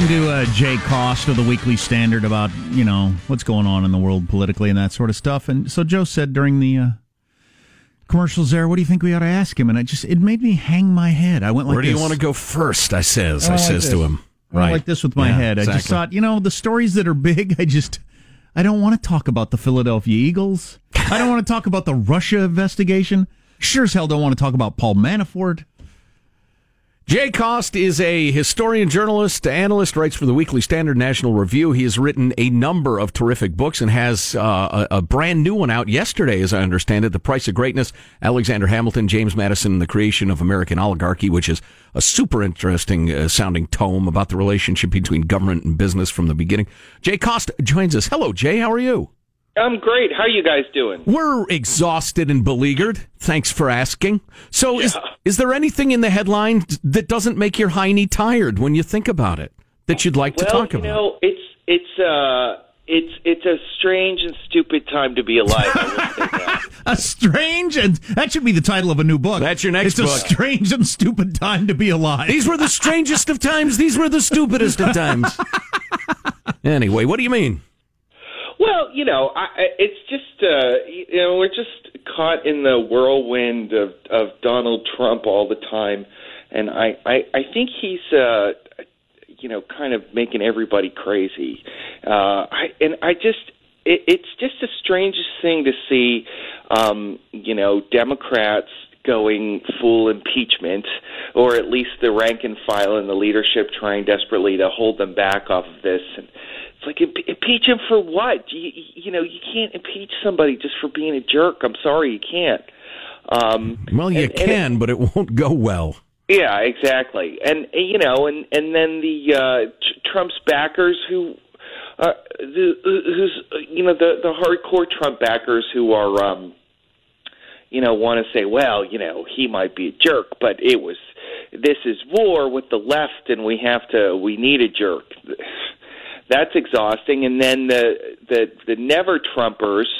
Talking to uh, Jay Cost of the Weekly Standard about you know what's going on in the world politically and that sort of stuff. And so Joe said during the uh, commercials there, "What do you think we ought to ask him?" And I just it made me hang my head. I went like, "Where do this. you want to go first? I says, I, I says to him, right, like this with my yeah, head. Exactly. I just thought, you know, the stories that are big. I just I don't want to talk about the Philadelphia Eagles. I don't want to talk about the Russia investigation. Sure as hell don't want to talk about Paul Manafort. Jay Cost is a historian, journalist, analyst, writes for the Weekly Standard National Review. He has written a number of terrific books and has uh, a, a, brand new one out yesterday, as I understand it The Price of Greatness, Alexander Hamilton, James Madison, and The Creation of American Oligarchy, which is a super interesting uh, sounding tome about the relationship between government and business from the beginning. Jay Cost joins us. Hello, Jay. How are you? I'm great. How are you guys doing? We're exhausted and beleaguered. Thanks for asking. So, yeah. is is there anything in the headline that doesn't make your hiney tired when you think about it that you'd like well, to talk you about? know, it's it's uh it's it's a strange and stupid time to be alive. a strange and that should be the title of a new book. That's your next it's book. It's a strange and stupid time to be alive. These were the strangest of times. These were the stupidest of times. anyway, what do you mean? Well, you know, I, it's just uh, you know we're just caught in the whirlwind of of Donald Trump all the time, and I I, I think he's uh, you know kind of making everybody crazy. Uh, I and I just it, it's just the strangest thing to see, um, you know, Democrats going full impeachment, or at least the rank and file and the leadership trying desperately to hold them back off of this. And it's like impeach him for what? You, you know, you can't impeach somebody just for being a jerk. I'm sorry, you can't. Um, well, you and, can, and it, but it won't go well. Yeah, exactly. And you know, and and then the uh, Trump's backers who. Uh, the, who's you know the the hardcore Trump backers who are um, you know, want to say, well, you know, he might be a jerk, but it was this is war with the left, and we have to we need a jerk. That's exhausting. And then the the the never Trumpers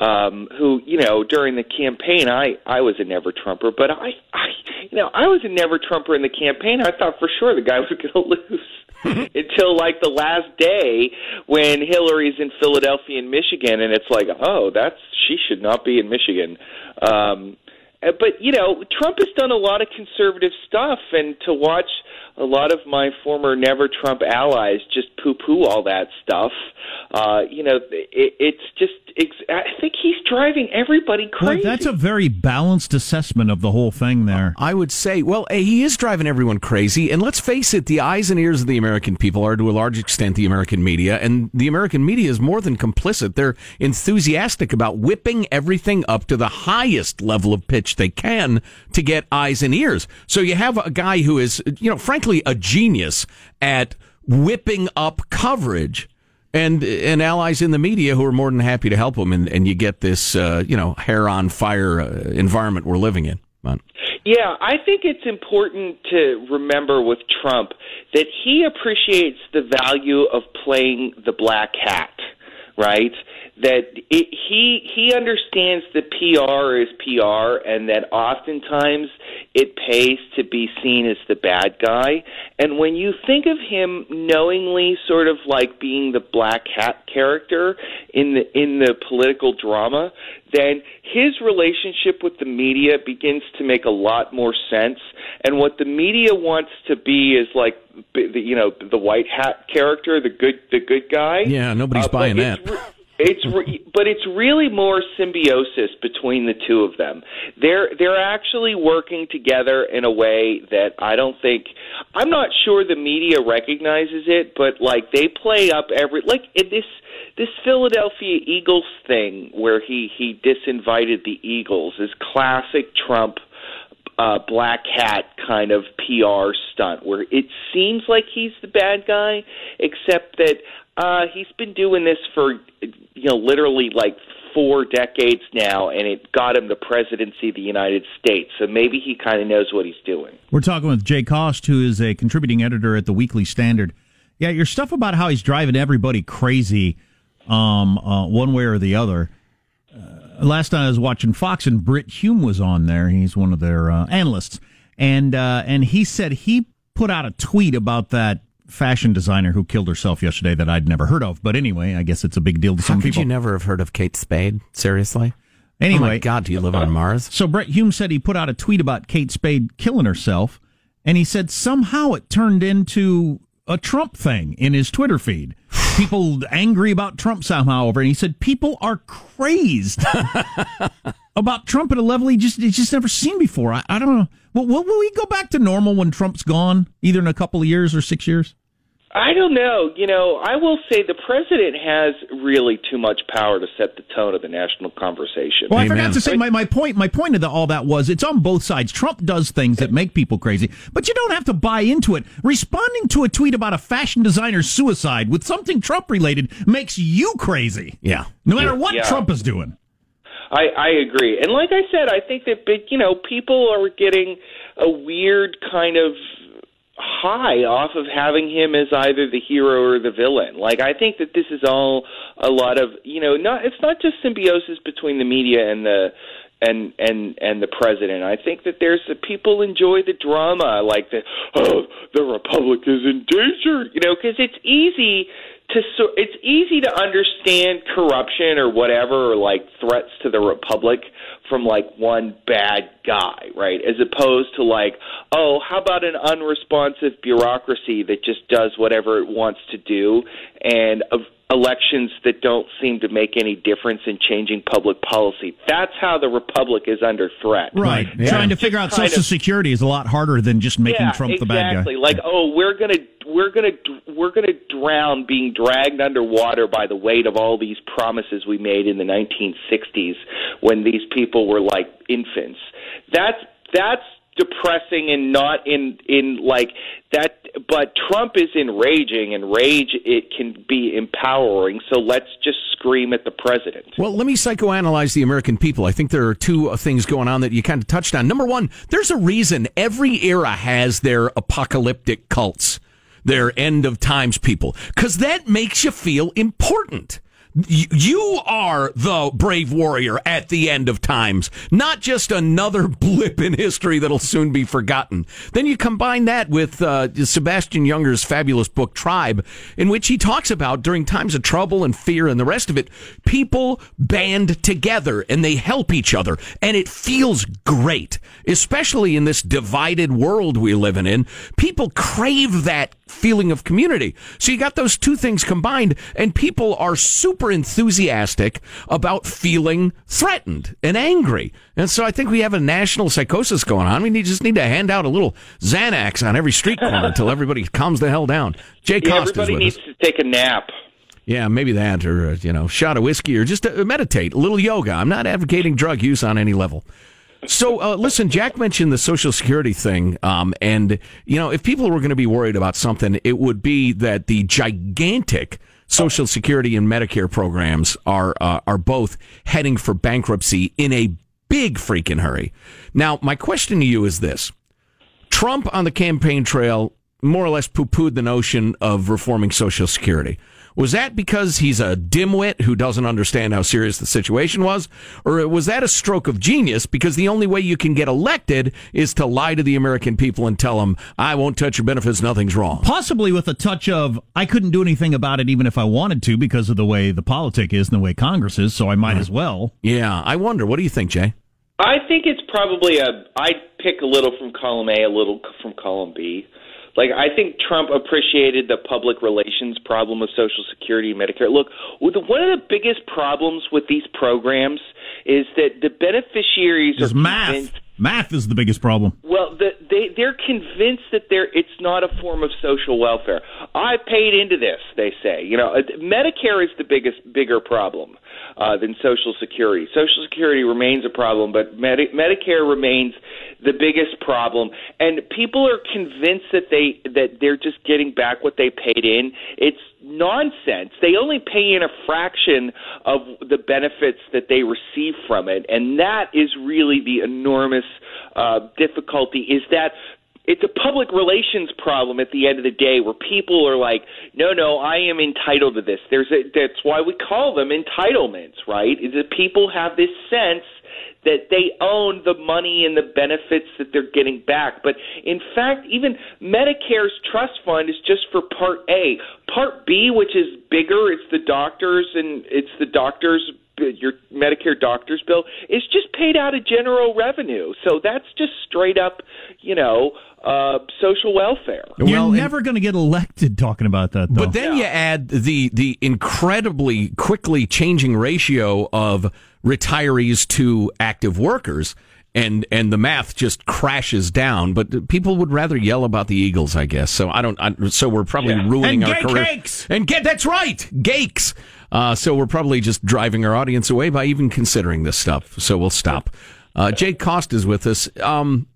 um, who you know during the campaign I I was a never Trumper, but I I you know I was a never Trumper in the campaign. I thought for sure the guy was going to lose. Until like the last day when Hillary's in Philadelphia and Michigan, and it's like, oh, that's she should not be in Michigan. Um, but you know, Trump has done a lot of conservative stuff, and to watch a lot of my former never Trump allies just poo poo all that stuff. Uh, you know, it, it's just, it's, I think he's driving everybody crazy. Well, that's a very balanced assessment of the whole thing there. I would say, well, he is driving everyone crazy. And let's face it, the eyes and ears of the American people are to a large extent the American media. And the American media is more than complicit. They're enthusiastic about whipping everything up to the highest level of pitch they can to get eyes and ears. So you have a guy who is, you know, frankly, a genius at whipping up coverage and and allies in the media who are more than happy to help him and, and you get this uh, you know hair on fire uh, environment we're living in yeah, I think it's important to remember with Trump that he appreciates the value of playing the black hat, right? That it, he he understands that PR is PR, and that oftentimes it pays to be seen as the bad guy. And when you think of him knowingly, sort of like being the black hat character in the in the political drama, then his relationship with the media begins to make a lot more sense. And what the media wants to be is like the you know the white hat character, the good the good guy. Yeah, nobody's uh, buying that. It's re- but it's really more symbiosis between the two of them. They're they're actually working together in a way that I don't think I'm not sure the media recognizes it, but like they play up every like in this this Philadelphia Eagles thing where he he disinvited the Eagles is classic Trump uh, black hat kind of PR stunt where it seems like he's the bad guy, except that uh, he's been doing this for you know literally like four decades now, and it got him the presidency of the United States. So maybe he kind of knows what he's doing. We're talking with Jay Cost, who is a contributing editor at the Weekly Standard. Yeah, your stuff about how he's driving everybody crazy, um, uh, one way or the other. Uh, last night I was watching Fox, and Brit Hume was on there. He's one of their uh, analysts, and uh, and he said he put out a tweet about that fashion designer who killed herself yesterday that I'd never heard of. But anyway, I guess it's a big deal to some How could people. you never have heard of Kate Spade? Seriously? Anyway, oh my God, do you live on Mars? So Brit Hume said he put out a tweet about Kate Spade killing herself, and he said somehow it turned into a Trump thing in his Twitter feed. People angry about Trump somehow over, and he said people are crazed about Trump at a level he just he's just never seen before. I, I don't know. Well, will, will we go back to normal when Trump's gone, either in a couple of years or six years? I don't know. You know, I will say the president has really too much power to set the tone of the national conversation. Well, I forgot to say my, my point. My point of the, all that was it's on both sides. Trump does things that make people crazy, but you don't have to buy into it. Responding to a tweet about a fashion designer's suicide with something Trump related makes you crazy. Yeah. No matter what yeah. Trump is doing. I, I agree, and like I said, I think that you know people are getting a weird kind of high off of having him as either the hero or the villain. Like I think that this is all a lot of you know not it's not just symbiosis between the media and the and and and the president. I think that there's the people enjoy the drama, like the oh the republic is in danger, you know, because it's easy to so it's easy to understand corruption or whatever or like threats to the republic from like one bad guy, right? As opposed to like, oh, how about an unresponsive bureaucracy that just does whatever it wants to do and elections that don't seem to make any difference in changing public policy. That's how the republic is under threat. Right. Yeah. Trying to figure out Social of, Security is a lot harder than just making yeah, Trump exactly. the bad guy. Like, oh, we're going to we're going to we're going to drown being dragged underwater by the weight of all these promises we made in the 1960s when these people were like infants. That's that's depressing and not in in like that but Trump is enraging, and rage it can be empowering. So let's just scream at the president. Well, let me psychoanalyze the American people. I think there are two things going on that you kind of touched on. Number one, there's a reason every era has their apocalyptic cults, their end of times people, because that makes you feel important. You are the brave warrior at the end of times, not just another blip in history that'll soon be forgotten. Then you combine that with uh, Sebastian Junger's fabulous book Tribe, in which he talks about during times of trouble and fear and the rest of it, people band together and they help each other, and it feels great, especially in this divided world we live in. People crave that feeling of community. So you got those two things combined, and people are super enthusiastic about feeling threatened and angry. And so I think we have a national psychosis going on. We need, just need to hand out a little Xanax on every street corner until everybody calms the hell down. Jay yeah, Costa everybody needs us. to take a nap. Yeah, maybe that, or uh, you know, shot of whiskey, or just uh, meditate, a little yoga. I'm not advocating drug use on any level. So, uh, listen, Jack mentioned the Social Security thing, um, and you know, if people were going to be worried about something, it would be that the gigantic Social Security and Medicare programs are uh, are both heading for bankruptcy in a big freaking hurry. Now, my question to you is this: Trump on the campaign trail more or less poo-pooed the notion of reforming Social Security. Was that because he's a dimwit who doesn't understand how serious the situation was? Or was that a stroke of genius because the only way you can get elected is to lie to the American people and tell them, I won't touch your benefits, nothing's wrong? Possibly with a touch of, I couldn't do anything about it even if I wanted to because of the way the politic is and the way Congress is, so I might as well. Yeah, I wonder. What do you think, Jay? I think it's probably a. I'd pick a little from column A, a little from column B. Like I think Trump appreciated the public relations problem of Social Security and Medicare. Look, one of the biggest problems with these programs is that the beneficiaries is are math. Math is the biggest problem. Well, the, they they're convinced that they're it's not a form of social welfare. I paid into this, they say. You know, uh, Medicare is the biggest bigger problem uh, than Social Security. Social Security remains a problem, but Medi- Medicare remains the biggest problem. And people are convinced that they that they're just getting back what they paid in. It's nonsense. They only pay in a fraction of the benefits that they receive from it, and that is really the enormous uh, difficulty. Is that it's a public relations problem at the end of the day where people are like, no, no, I am entitled to this. There's a, that's why we call them entitlements, right? Is that people have this sense that they own the money and the benefits that they're getting back. But in fact, even Medicare's trust fund is just for Part A. Part B, which is bigger, it's the doctors and it's the doctors your Medicare doctor's bill is just paid out of general revenue. So that's just straight up, you know, uh, social welfare. You're well, never going to get elected talking about that, though. But then yeah. you add the the incredibly quickly changing ratio of retirees to active workers. And and the math just crashes down. But people would rather yell about the Eagles, I guess. So I don't. I, so we're probably yeah. ruining and our career. Cakes. And get that's right, Gakes. Uh, so we're probably just driving our audience away by even considering this stuff. So we'll stop. Uh, Jay Cost is with us. Um,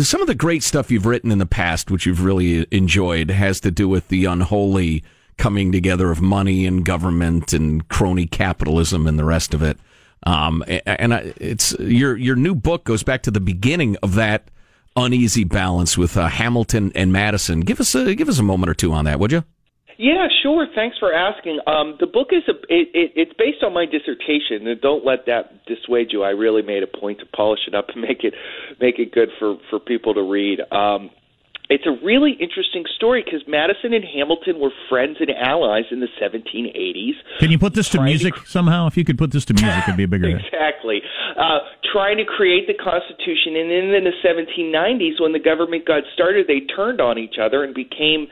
some of the great stuff you've written in the past, which you've really enjoyed, has to do with the unholy coming together of money and government and crony capitalism and the rest of it. Um, and it's your your new book goes back to the beginning of that uneasy balance with uh, Hamilton and Madison. Give us a give us a moment or two on that, would you? Yeah, sure. Thanks for asking. Um, the book is a, it, it, it's based on my dissertation, and don't let that dissuade you. I really made a point to polish it up and make it make it good for for people to read. Um, it's a really interesting story because Madison and Hamilton were friends and allies in the 1780s. Can you put this to music to, somehow? If you could put this to music, it'd be a bigger exactly. Uh, trying to create the Constitution, and then in the 1790s, when the government got started, they turned on each other and became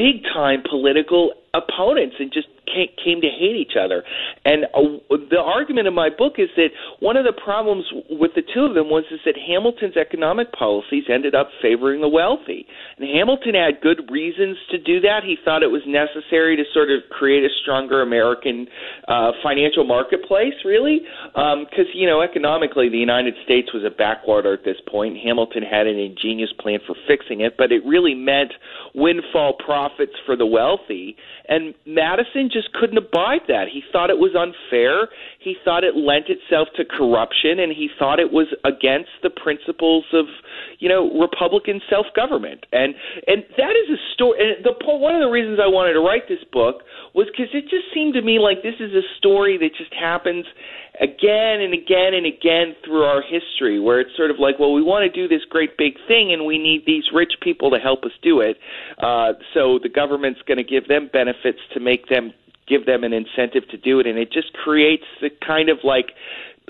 big time political opponents and just came to hate each other. And uh, the argument in my book is that one of the problems with the two of them was is that Hamilton's economic policies ended up favoring the wealthy. And Hamilton had good reasons to do that. He thought it was necessary to sort of create a stronger American uh, financial marketplace, really, because um, you know economically the United States was a backwater at this point. Hamilton had an ingenious plan for fixing it, but it really meant windfall profits for the wealthy. And Madison just couldn't abide that. He thought it was unfair. He thought it lent itself to corruption, and he thought it was against the principles of, you know, Republican self-government. And and that is a story. And the one of the reasons I wanted to write this book was because it just seemed to me like this is a story that just happens again and again and again through our history, where it's sort of like, well, we want to do this great big thing, and we need these rich people to help us do it. Uh, so the government's going to give them benefits to make them give them an incentive to do it, and it just creates the kind of like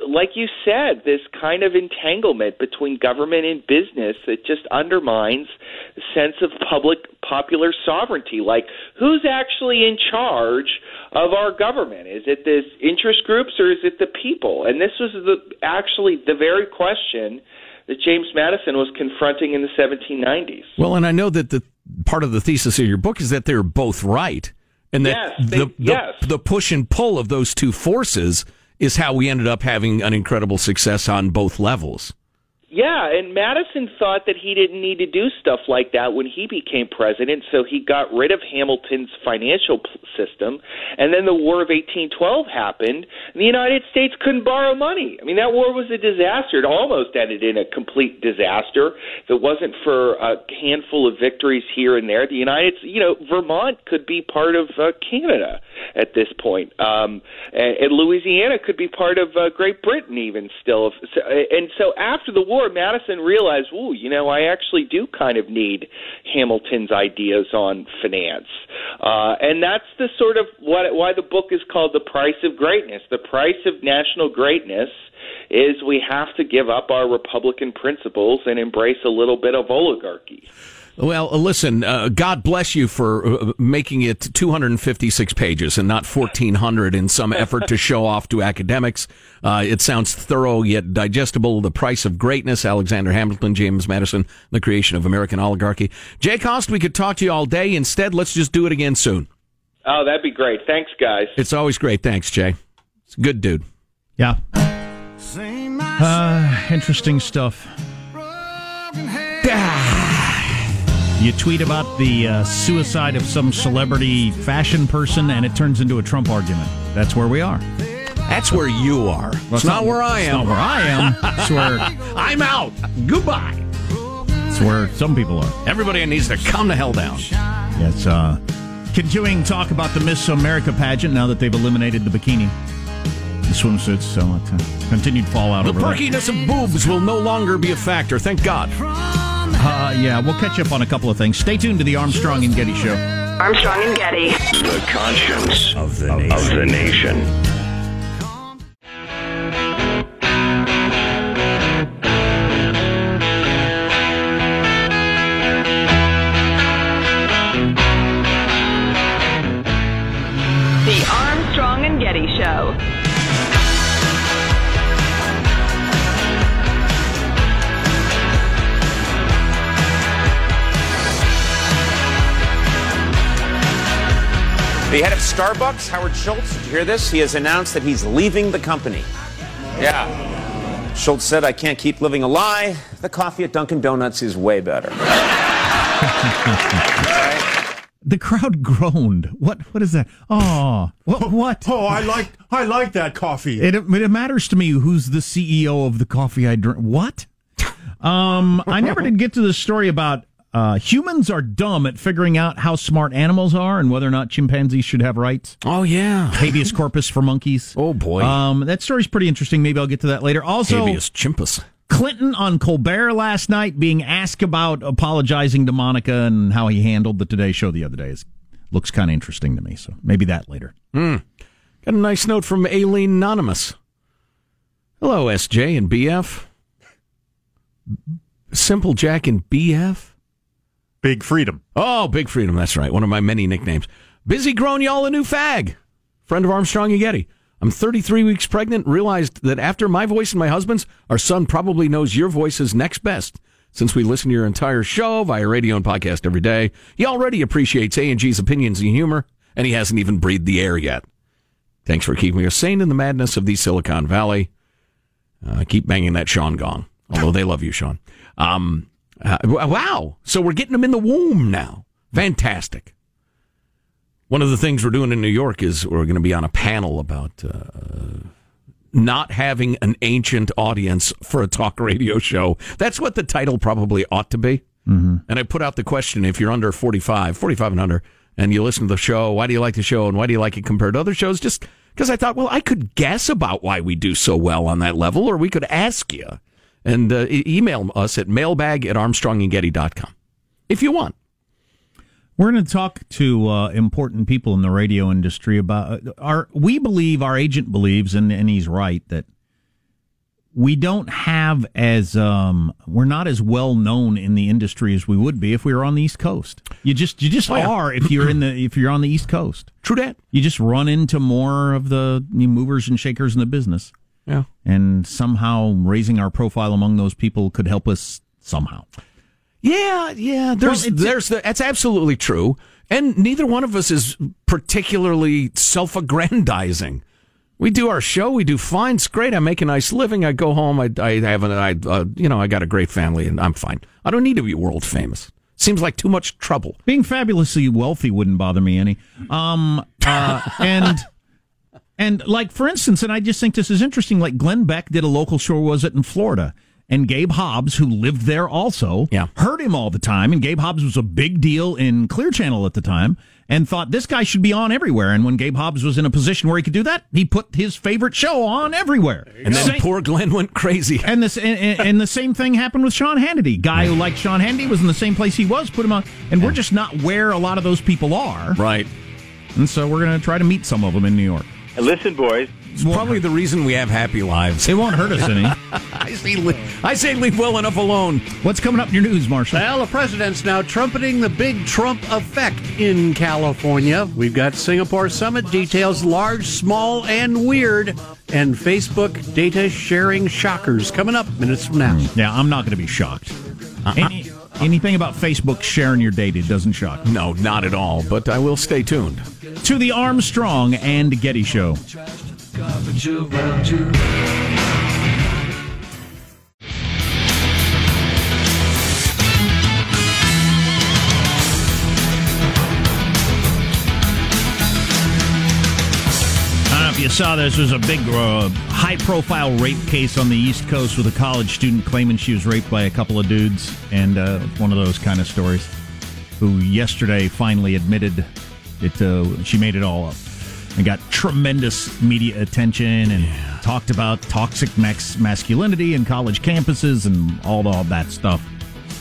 like you said, this kind of entanglement between government and business that just undermines the sense of public popular sovereignty. Like, who's actually in charge of our government? Is it the interest groups or is it the people? And this was the actually the very question that James Madison was confronting in the 1790s. Well, and I know that the part of the thesis of your book is that they're both right, and that yes, they, the, the, yes. the push and pull of those two forces is how we ended up having an incredible success on both levels. Yeah, and Madison thought that he didn't need to do stuff like that when he became president, so he got rid of Hamilton's financial system. And then the War of 1812 happened, and the United States couldn't borrow money. I mean, that war was a disaster. It almost ended in a complete disaster. If it wasn't for a handful of victories here and there, the United, you know, Vermont could be part of uh, Canada at this point, um, and, and Louisiana could be part of uh, Great Britain even still. And so after the war before Madison realized, "Ooh, you know, I actually do kind of need Hamilton's ideas on finance," uh, and that's the sort of what, why the book is called "The Price of Greatness." The price of national greatness is we have to give up our Republican principles and embrace a little bit of oligarchy. Well, uh, listen, uh, God bless you for uh, making it 256 pages and not 1,400 in some effort to show off to academics. Uh, it sounds thorough yet digestible. The Price of Greatness, Alexander Hamilton, James Madison, The Creation of American Oligarchy. Jay Cost, we could talk to you all day. Instead, let's just do it again soon. Oh, that'd be great. Thanks, guys. It's always great. Thanks, Jay. It's a good dude. Yeah. Uh, interesting stuff. You tweet about the uh, suicide of some celebrity fashion person, and it turns into a Trump argument. That's where we are. That's where you are. Well, it's not where I am. Not where I am. It's where I'm out. Goodbye. It's where some people are. Everybody needs to calm the hell down. Yes. Uh, continuing talk about the Miss America pageant now that they've eliminated the bikini, the swimsuits. So uh, continued fallout. The over perkiness that. of boobs will no longer be a factor. Thank God. Uh, yeah, we'll catch up on a couple of things. Stay tuned to the Armstrong and Getty Show. Armstrong and Getty. The conscience of the nation. Of the nation. The head of Starbucks, Howard Schultz, did you hear this? He has announced that he's leaving the company. Yeah. Schultz said, I can't keep living a lie. The coffee at Dunkin' Donuts is way better. The crowd groaned. What? What is that? Oh, what? What? Oh, I like I like that coffee. It, it matters to me who's the CEO of the coffee I drink. What? Um, I never did get to the story about uh, humans are dumb at figuring out how smart animals are and whether or not chimpanzees should have rights. Oh yeah, habeas corpus for monkeys. Oh boy, um, that story's pretty interesting. Maybe I'll get to that later. Also, habeas chimpus. Clinton on Colbert last night being asked about apologizing to Monica and how he handled the Today Show the other day is, looks kind of interesting to me. So maybe that later. Hmm. Got a nice note from Aileen Anonymous. Hello, SJ and BF. Simple Jack and BF. Big Freedom. Oh, Big Freedom. That's right. One of my many nicknames. Busy growing y'all a new fag. friend of Armstrong and Getty. I'm 33 weeks pregnant, realized that after my voice and my husband's, our son probably knows your voice is next best. Since we listen to your entire show via radio and podcast every day, he already appreciates A&G's opinions and humor, and he hasn't even breathed the air yet. Thanks for keeping us sane in the madness of the Silicon Valley. Uh, keep banging that Sean gong, although they love you, Sean. Um, uh, wow. So we're getting them in the womb now. Fantastic. One of the things we're doing in New York is we're going to be on a panel about uh, not having an ancient audience for a talk radio show. That's what the title probably ought to be. Mm-hmm. And I put out the question if you're under 45, 45 and under, and you listen to the show, why do you like the show and why do you like it compared to other shows? Just because I thought, well, I could guess about why we do so well on that level, or we could ask you. And uh, email us at mailbag at armstrongandgetty.com if you want. We're going to talk to uh, important people in the radio industry about uh, our. We believe our agent believes, and, and he's right that we don't have as um, we're not as well known in the industry as we would be if we were on the East Coast. You just you just Oh, yeah. are if you're in the if you're on the East Coast. True that. You just run into more of the movers and shakers in the business. Yeah. And somehow raising our profile among those people could help us somehow. Yeah, yeah. There's, Well, there's the, that's absolutely true. And neither one of us is particularly self-aggrandizing. We do our show. We do fine. It's great. I make a nice living. I go home. I, I have an, I, uh, you know, I got a great family and I'm fine. I don't need to be world famous. Seems like too much trouble. Being fabulously wealthy wouldn't bother me any. Um, uh, and and like for instance, and I just think this is interesting. Like Glenn Beck did a local show, was it in Florida? And Gabe Hobbs, who lived there also, Yeah. heard him all the time. And Gabe Hobbs was a big deal in Clear Channel at the time, and thought this guy should be on everywhere. And when Gabe Hobbs was in a position where he could do that, he put his favorite show on everywhere. And then Same- poor Glenn went crazy. and this and, and, and the same thing happened with Sean Hannity. Guy who liked Sean Hannity was in the same place he was, put him on, and we're just not where a lot of those people are. Right. And so we're going to try to meet some of them in New York. Listen, boys. It's probably the reason we have happy lives. It won't hurt us any. I say, le- I say leave well enough alone. What's coming up in your news, Marshall? Well, the president's now trumpeting the big Trump effect in California. We've got Singapore summit details, large, small, and weird, and Facebook data sharing shockers coming up minutes from now. Hmm. Yeah, I'm not going to be shocked. Uh-uh. Any, anything about Facebook sharing your data doesn't shock me. No, not at all. But I will stay tuned. To the Armstrong and Getty Show. You saw this. Was a big, uh, high profile rape case on the East Coast with a college student claiming she was raped by a couple of dudes. And uh, one of those kind of stories. Who yesterday finally admitted it, uh, she made it all up. And got tremendous media attention and talked about toxic max- masculinity in college campuses and all, all that stuff.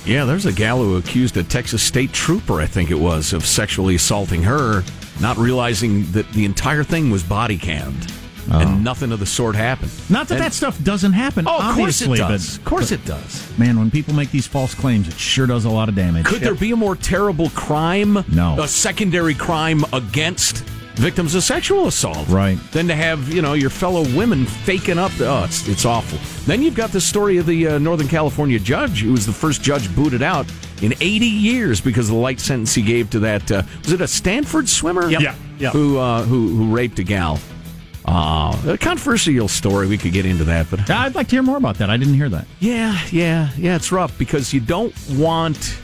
Yeah, there's a gal who accused a Texas state trooper, I think it was, of sexually assaulting her, not realizing that the entire thing was body cammed and oh. nothing of the sort happened. Not that And- that stuff doesn't happen, Oh, of course it does. but Of course it does. man, when people make these false claims, it sure does a lot of damage. Could there be a more terrible crime? No. A secondary crime against victims of sexual assault. Right. Than to have, you know, your fellow women faking up. Oh, it's, it's awful. Then you've got the story of the uh, Northern California judge who was the first judge booted out in 80 years because of the light sentence he gave to that, uh, was it a Stanford swimmer? Yep. Yeah, yeah. Who, uh, who, who raped a gal. Uh, a controversial story. We could get into that, but I'd like to hear more about that. I didn't hear that. yeah, yeah, yeah, it's rough because you don't want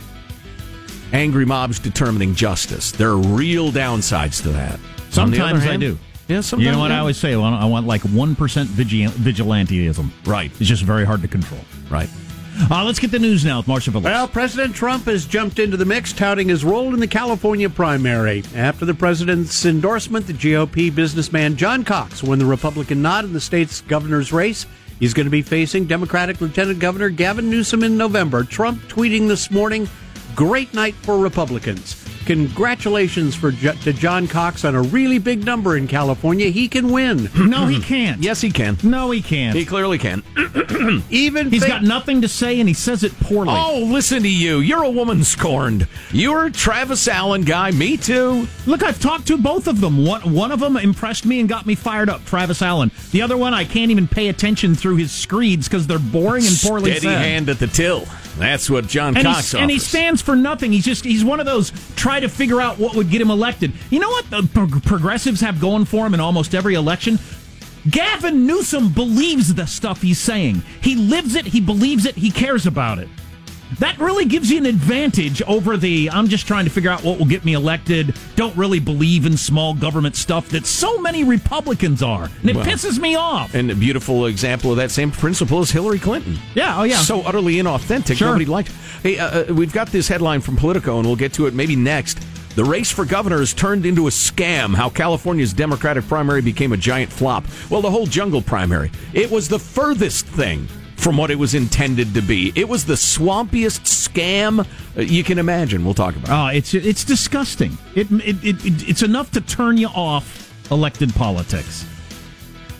angry mobs determining justice. There are real downsides to that. On the other Sometimes I do. Yeah, sometimes You know what yeah. I always say? I want, I want like 1% vigi- vigilanteism. Right. It's just very hard to control. Right. Uh, let's get the news now with Marcia Phillips. Well, President Trump has jumped into the mix, touting his role in the California primary. After the president's endorsement, the GOP businessman John Cox won the Republican nod in the state's governor's race. He's going to be facing Democratic Lieutenant Governor Gavin Newsom in November. Trump tweeting this morning, great night for Republicans. Congratulations for Jo- to John Cox on a really big number in California. He can win. No, he can't. Yes, he can. No, he can't. He clearly can. Even He's fake- got nothing to say, and he says it poorly. Oh, listen to you. You're a woman scorned. You're a Travis Allen guy. Me too. Look, I've talked to both of them. One, one of them impressed me and got me fired up, Travis Allen. The other one, I can't even pay attention through his screeds because they're boring and poorly said. Steady said. hand at the till. That's what John and, Cox he, and he stands for nothing. He's just he's one of those try to figure out what would get him elected. You know what the pro- progressives have going for him in almost every election? Gavin Newsom believes the stuff he's saying. He lives it, he believes it, he cares about it. That really gives you an advantage over the I'm just trying to figure out what will get me elected, don't really believe in small government stuff that so many Republicans are. And it Well, pisses me off. And a beautiful example of that same principle is Hillary Clinton. Yeah, oh yeah. So utterly inauthentic. Sure. Nobody liked. Hey, uh, uh, we've got this headline from Politico, and we'll get to it maybe next. The race for governor has turned into a scam. How California's Democratic primary became a giant flop. Well, the whole jungle primary. It was the furthest thing from what it was intended to be. It was the swampiest scam uh, you can imagine. We'll talk about. it. Oh, it's it's disgusting. It, it, it, it it's enough to turn you off elected politics.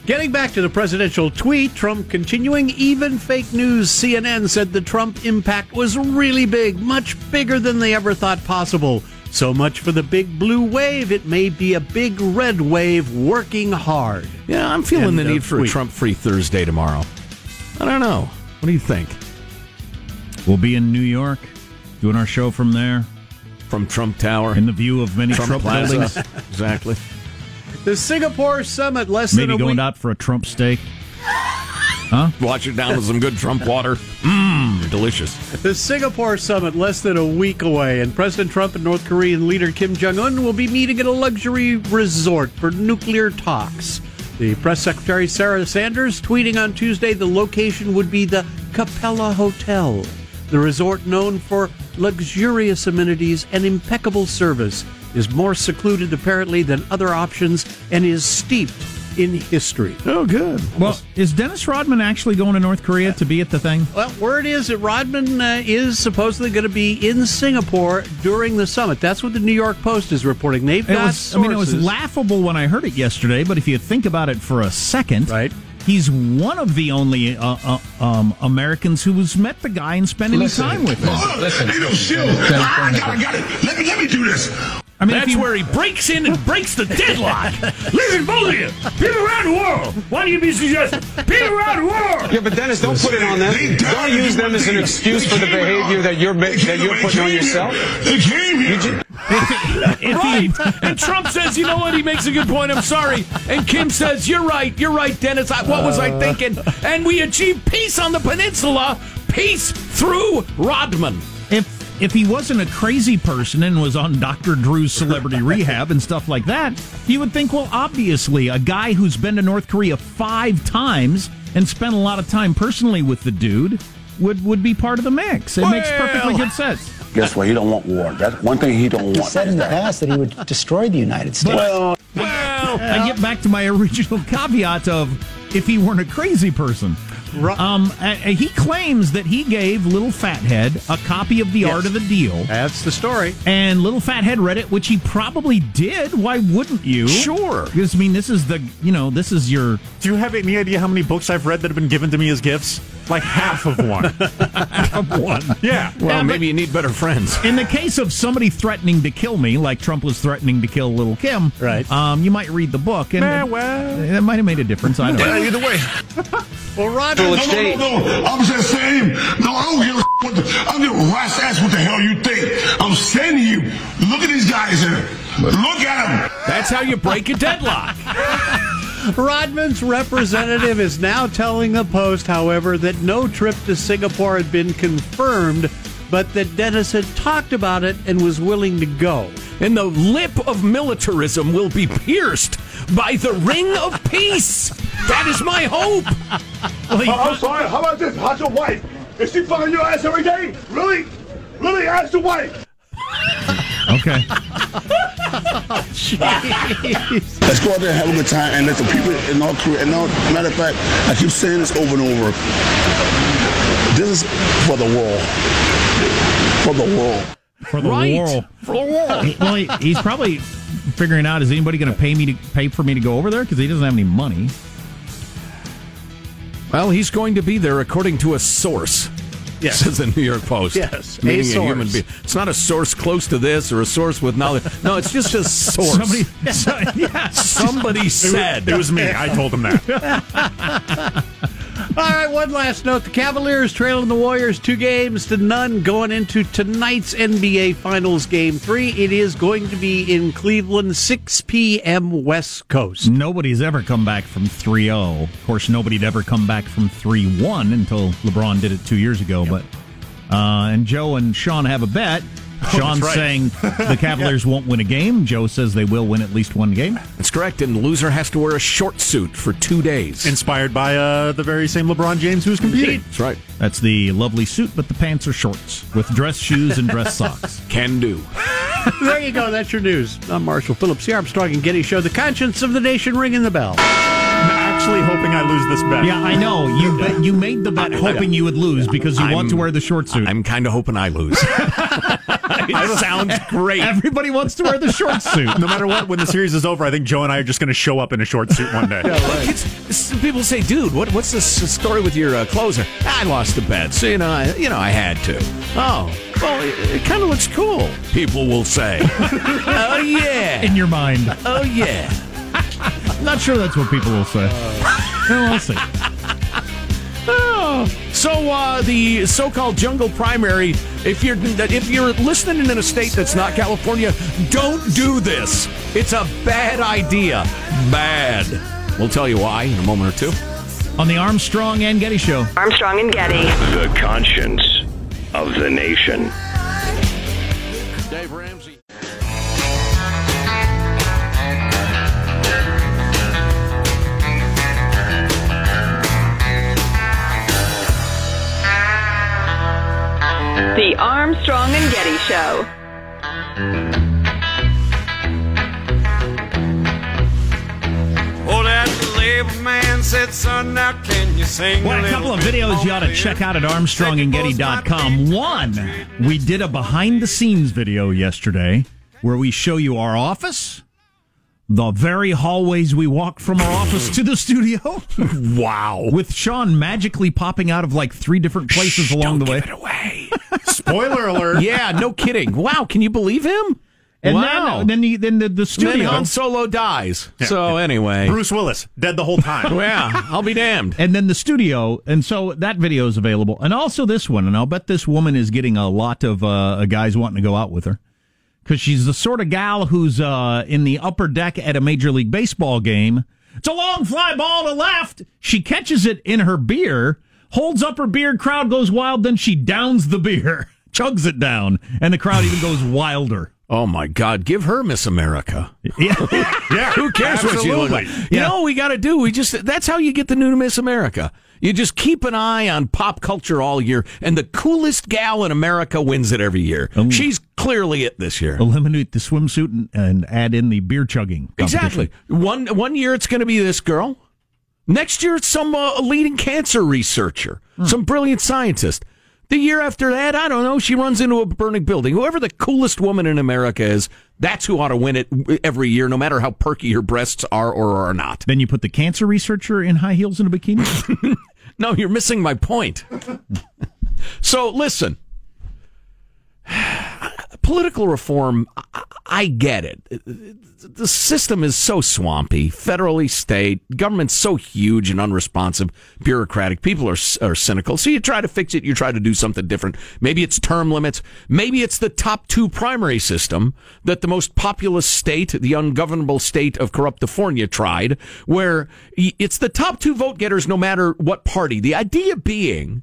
Getting back to the presidential tweet, Trump continuing even fake news. CNN said the Trump impact was really big, much bigger than they ever thought possible. So much for the big blue wave. It may be a big red wave working hard. Yeah, I'm feeling End the of need for a. Trump free Thursday tomorrow. I don't know. What do you think? We'll be in New York doing our show from there From Trump Tower. in the view of many Trump, Plaza. buildings. exactly. The Singapore summit less Maybe than a week. Maybe going week. out for a Trump steak. Huh? Wash it down with some good Trump water. Mmm, delicious. The Singapore summit less than a week away, and President Trump and North Korean leader Kim Jong Un will be meeting at a luxury resort for nuclear talks. The press secretary Sarah Sanders tweeting on Tuesday the location would be the Capella Hotel, the resort known for luxurious amenities and impeccable service, is more secluded apparently than other options and is steeped in history. Oh, good. Well, is Dennis Rodman actually going to North Korea to be at the thing? Well, word is that Rodman uh, is supposedly going to be in Singapore during the summit. That's what the New York Post is reporting. They've got was, I mean, it was laughable when I heard it yesterday, but if you think about it for a second, Right. He's one of the only uh, uh, um, Americans who has met the guy and spent any time with him. Listen, hey, no, chill. Ah, I got, I got it. Let me, let me do this. I mean, That's you- where he breaks in and breaks the deadlock. Listen, both of you, people around the world. Why do you be suggesting people around the world? Yeah, but Dennis, don't put it on them. Don't use them as an excuse for the behavior that you're ma- that you're here. putting on yourself. here. They came here. if he- right. And Trump says, you know what? He makes a good point. I'm sorry. And Kim says, you're right. You're right, Dennis. I, what was I uh. thinking? And we achieved peace on the peninsula. Peace through Rodman. if if he wasn't a crazy person and was on Dr. Drew's celebrity rehab and stuff like that, you would think, well, obviously, a guy who's been to North Korea five times and spent a lot of time personally with the dude would would be part of the mix. It makes perfectly good sense. Guess what? He don't want war. That's one thing he don't He want. said in the past that he would destroy the United States. Well, Well, I get back to my original caveat of if he weren't a crazy person. Um, uh, uh, he claims that he gave Little Fathead a copy of The Yes. Art of the Deal. That's the story. And Little Fathead read it, which he probably did. Why wouldn't you? Sure. Because I mean, this is the you know this is your Do you have any idea how many books I've read that have been given to me as gifts? Like half of one. half of one. yeah. well, Yeah, but- maybe you need better friends. In the case of somebody threatening to kill me, like Trump was threatening to kill Little Kim, Right. Um, you might read the book, and well. that might have made a difference. I don't know. either way. Well, Roger. No, no, no, no. I'm just saying. No, I don't give a what the, I don't give a rat's ass what the hell you think. I'm saying to you, look at these guys here. Look at them. That's how you break a deadlock. Rodman's representative is now telling the Post, however, that no trip to Singapore had been confirmed, but that Dennis had talked about it and was willing to go. And the lip of militarism will be pierced by the ring of peace. That is my hope. Well, he- oh, I'm sorry. How about this? How's your wife? Is she fucking your ass every day? Really? Really? Ask the wife. Okay. let's go out there and have a good time and let the people in North Korea. And no, matter of fact, I keep saying this over and over. This is for the world. For the world. for the Right. war. For the world. He- well, he, he's probably figuring out is anybody going to pay me to pay for me to go over there because he doesn't have any money. Well, he's going to be there according to a source. Yes. Says the New York Post. Yes, Meaning a, source. human being. It's not a source close to this or a source with knowledge. No, it's just a source. Somebody, so, yeah. Somebody said. It was me. I told him that. All right, one last note. The Cavaliers trailing the Warriors two games to none going into tonight's NBA Finals Game 3. It is going to be in Cleveland, 6 p.m. West Coast. Nobody's ever come back from 3-0. Of course, nobody'd ever come back from 3-1 until LeBron did it two years ago. But uh, and Joe and Sean have a bet. Sean's right. saying the Cavaliers won't win a game. Joe says they will win at least one game. That's correct. And the loser has to wear a short suit for two days. Inspired by uh, the very same LeBron James who's competing. That's right. That's the lovely suit, but the pants are shorts with dress shoes and dress socks. Can do. there you go. That's your news. I'm Marshall Phillips, the Armstrong and Getty Show, the conscience of the nation, ringing the bell. I'm actually hoping I lose this bet. Yeah, I know. You bet, you made the bet hoping you would lose because you want I'm- to wear the short suit. I'm kind of hoping I lose. it sounds great. Everybody wants to wear the short suit. No matter what, when the series is over, I think Joe and I are just going to show up in a short suit one day. Look, it's, it's- people say, "Dude, what, what's this story with your uh, closer?" I lost the bet, so you know, I, you know, I had to. Oh, well, it, it kind of looks cool. People will say, "Oh yeah, In your mind. oh yeah." Not sure that's what people will say. well, we'll see. Oh. So uh, the so-called jungle primary, if you're if you're listening in a state that's not California, don't do this. It's a bad idea. Bad. We'll tell you why in a moment or two. On the Armstrong and Getty Show. Armstrong and Getty. The conscience of the nation. Dave The Armstrong and Getty Show. Oh, that label man said, son, now can you sing Well, a little couple of videos you ought to check out at armstrongandgetty.com. One, we did a behind the scenes video yesterday where we show you our office, the very hallways we walk from our office to the studio. Wow. With Sean magically popping out of like three different places along the way. away. Spoiler alert. Yeah, no kidding. Wow, can you believe him? And wow. then, then, the, then the, the then studio. Han Solo dies. So anyway, Bruce Willis, dead the whole time. yeah, I'll be damned. and then the studio, and so that video is available, and also this one, and I'll bet this woman is getting a lot of uh, guys wanting to go out with her because she's the sort of gal who's uh, in the upper deck at a major league baseball game. It's a long fly ball to left. She catches it in her beer, holds up her beer, crowd goes wild. Then she downs the beer, chugs it down, and the crowd even goes wilder. Oh my God! Give her Miss America. Yeah. Yeah, Who cares what she looks like? You know, what we got to do. We just that's how you get the new Miss America. You just keep an eye on pop culture all year, and the coolest gal in America wins it every year. She's clearly it this year. Eliminate the swimsuit and, and add in the beer chugging. Exactly. One one year it's going to be this girl. Next year it's some uh, leading cancer researcher, some brilliant scientist. The year after that, I don't know. She runs into a burning building. Whoever the coolest woman in America is, that's who ought to win it every year, no matter how perky her breasts are or are not. Then you put the cancer researcher in high heels and a bikini. No, you're missing my point. so listen, political reform, I, I get it. The system is so swampy, federally, state, government's so huge and unresponsive, bureaucratic. People are are cynical. So you try to fix it. You try to do something different. Maybe it's term limits. Maybe it's the top two primary system that the most populous state, the ungovernable state of Corruptifornia, tried, where it's the top two vote getters no matter what party. The idea being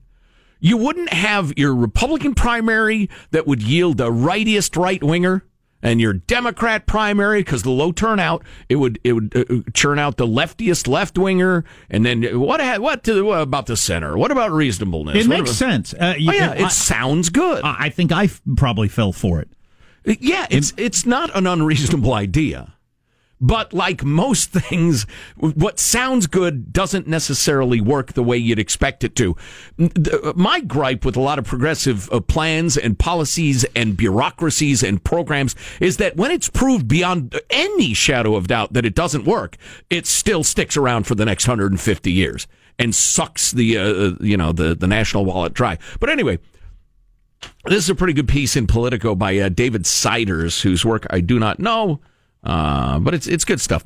you wouldn't have your Republican primary that would yield the rightiest right winger and your Democrat primary because the low turnout it would it would uh, churn out the leftiest left winger and then what ha- what, to, what about the center what about reasonableness It What makes about- sense. Uh, oh, yeah it sounds good I I think I f- probably fell for it. yeah it's it's not an unreasonable idea But like most things, what sounds good doesn't necessarily work the way you'd expect it to. My gripe with a lot of progressive uh, plans and policies and bureaucracies and programs is that when it's proved beyond any shadow of doubt that it doesn't work, it still sticks around for the next 150 years and sucks the uh, you know the the national wallet dry. But anyway, this is a pretty good piece in Politico by uh, David Siders, whose work I do not know, uh, but it's it's good stuff.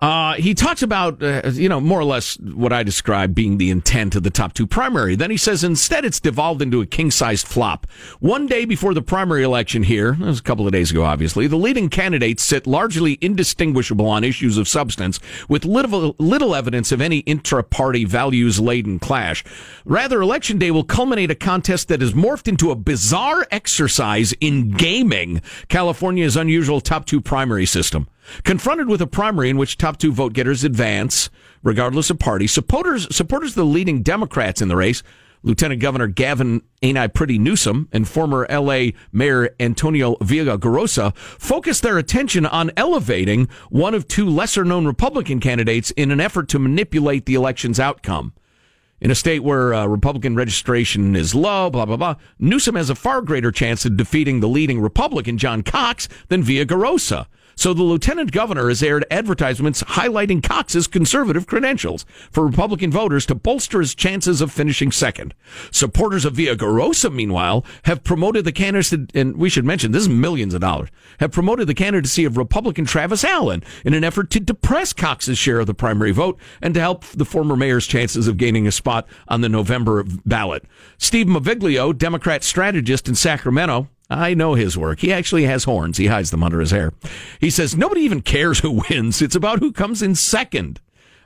Uh, he talks about, uh, you know, more or less what I describe being the intent of the top two primary. Then he says instead it's devolved into a king sized flop. One day before the primary election here, that was a couple of days ago, obviously, the leading candidates sit largely indistinguishable on issues of substance with little, little evidence of any intra party values laden clash. Rather, election day will culminate a contest that has morphed into a bizarre exercise in gaming California's unusual top two primary system. Confronted with a primary in which top two vote getters advance, regardless of party, supporters, supporters of the leading Democrats in the race, Lieutenant Governor Gavin Ain't I Pretty Newsom and former LA Mayor Antonio Villaraigosa focused their attention on elevating one of two lesser known Republican candidates in an effort to manipulate the election's outcome. In a state where uh, Republican registration is low, blah, blah, blah, Newsom has a far greater chance of defeating the leading Republican, John Cox, than Villaraigosa. So the lieutenant governor has aired advertisements highlighting Cox's conservative credentials for Republican voters to bolster his chances of finishing second. Supporters of Villaraigosa, meanwhile, have promoted the candidacy, and we should mention this is millions of dollars, have promoted the candidacy of Republican Travis Allen in an effort to depress Cox's share of the primary vote and to help the former mayor's chances of gaining a spot on the November ballot. Steve Maviglio, Democrat strategist in Sacramento, I know his work. He actually has horns. He hides them under his hair. He says nobody even cares who wins. It's about who comes in second.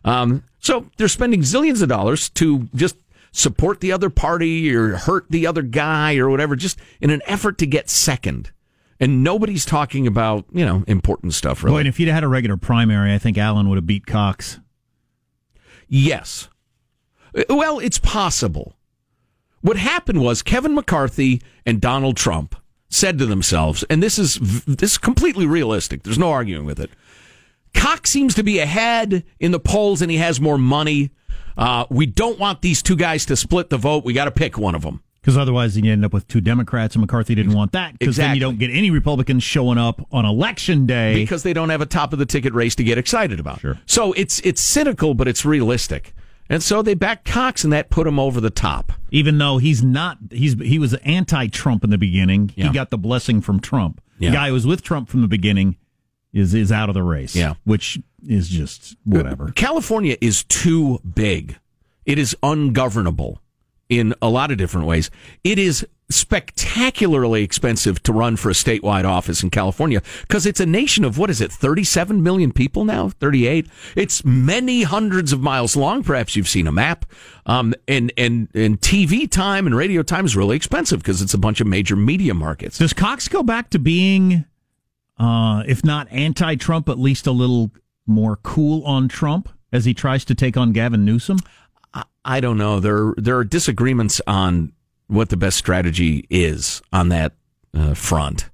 Um, so they're spending zillions of dollars to just support the other party or hurt the other guy or whatever, just in an effort to get second. And nobody's talking about, you know, important stuff, really. Boy, and if you'd had a regular primary, I think Allen would have beat Cox. Yes. Well, it's possible. What happened was Kevin McCarthy and Donald Trump said to themselves, and this is this is completely realistic. There's no arguing with it. Cox seems to be ahead in the polls, and he has more money. Uh, we don't want these two guys to split the vote. We got to pick one of them. Because otherwise, you end up with two Democrats, and McCarthy didn't want that. Because exactly. then you don't get any Republicans showing up on election day because they don't have a top of the ticket race to get excited about. Sure. So it's it's cynical, but it's realistic. And so they backed Cox, and that put him over the top. Even though he's not, he's he was anti-Trump in the beginning. Yeah. He got the blessing from Trump. Yeah. The guy who was with Trump from the beginning is is out of the race. Yeah. which is just whatever. California is too big. It is ungovernable in a lot of different ways. It is spectacularly expensive to run for a statewide office in California because it's a nation of what is it 37 million people now? 38 it's many hundreds of miles long. Perhaps you've seen a map. Um, and and and TV time and radio time is really expensive because it's a bunch of major media markets. Does Cox go back to being, uh, if not anti-Trump, at least a little more cool on Trump as he tries to take on Gavin Newsom? I, I don't know. There there are disagreements on what the best strategy is on that uh, front.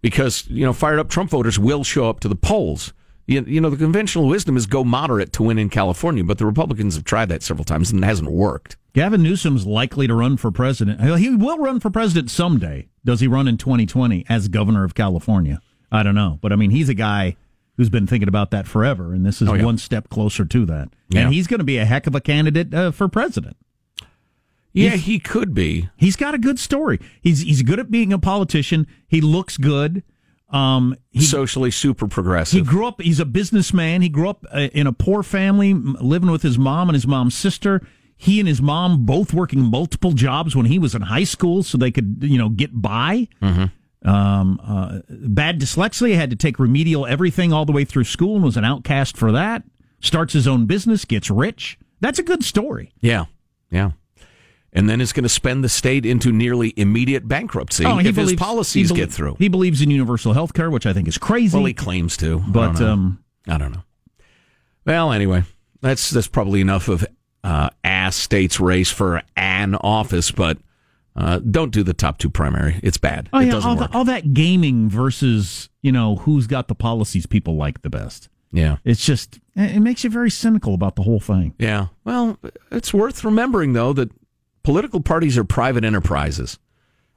Because, you know, fired up Trump voters will show up to the polls. You, you know, the conventional wisdom is go moderate to win in California, but the Republicans have tried that several times and it hasn't worked. Gavin Newsom's likely to run for president. He will run for president someday. Does he run in 2020 as governor of California? I don't know. But I mean, he's a guy who's been thinking about that forever, and this is Oh, yeah. one step closer to that. Yeah. And he's going to be a heck of a candidate uh, for president. Yeah, He's- he could be. He's got a good story. He's he's good at being a politician. He looks good. Um, he, Socially super progressive. he grew up. He's a businessman. He grew up uh, in a poor family, living with his mom and his mom's sister. He and his mom both working multiple jobs when he was in high school, so they could you know get by. Um, uh, bad dyslexia, had to take remedial everything all the way through school, and was an outcast for that. Starts his own business, gets rich. That's a good story. yeah, yeah. And then is going to spend the state into nearly immediate bankruptcy Oh, if his policies he belie- get through. He believes in universal health care, which I think is crazy. Well, he claims to, I but don't know. um, I don't know. Well, anyway, that's that's probably enough of uh, ass states race for an office, but Uh, don't do the top two primary. It's bad. Oh it yeah, doesn't all, work. the, all that gaming versus you know who's got the policies people like the best. yeah. It's just it makes you very cynical about the whole thing. Yeah. Well, it's worth remembering, though, that political parties are private enterprises.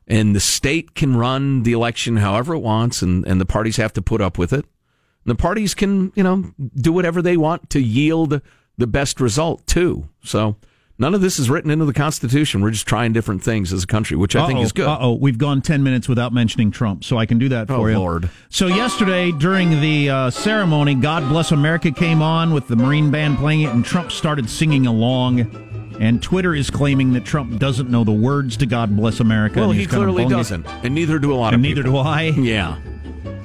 And the state can run the election however it wants, and, and the parties have to put up with it. And the parties can, you know, do whatever they want to yield the best result, too. So none of this is written into the Constitution. We're just trying different things as a country, which I think is good. Uh oh, we've gone ten minutes without mentioning Trump, so I can do that Oh, for you. Lord. So yesterday during the uh, ceremony, "God Bless America" came on with the Marine Band playing it, and Trump started singing along. And Twitter is claiming that Trump doesn't know the words to "God Bless America." Well, and he he's kind of clearly doesn't, and neither do a lot and of neither people. do I. Yeah.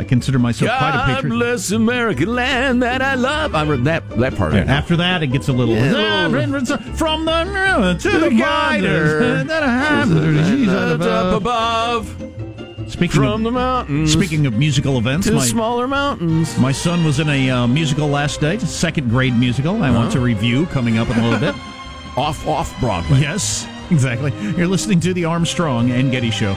I consider myself quite a God patriot. bless American land that I love. I read that that part. Yeah, after that, it gets a little Yeah, little- from the river to the guider. guider. up above Speaking from of, the mountains speaking of musical events, to my, smaller mountains. my son was in a uh, musical last night, a second grade musical. I want to review coming up in a little bit. Off off Broadway. Yes, exactly. You're listening to the Armstrong and Getty Show.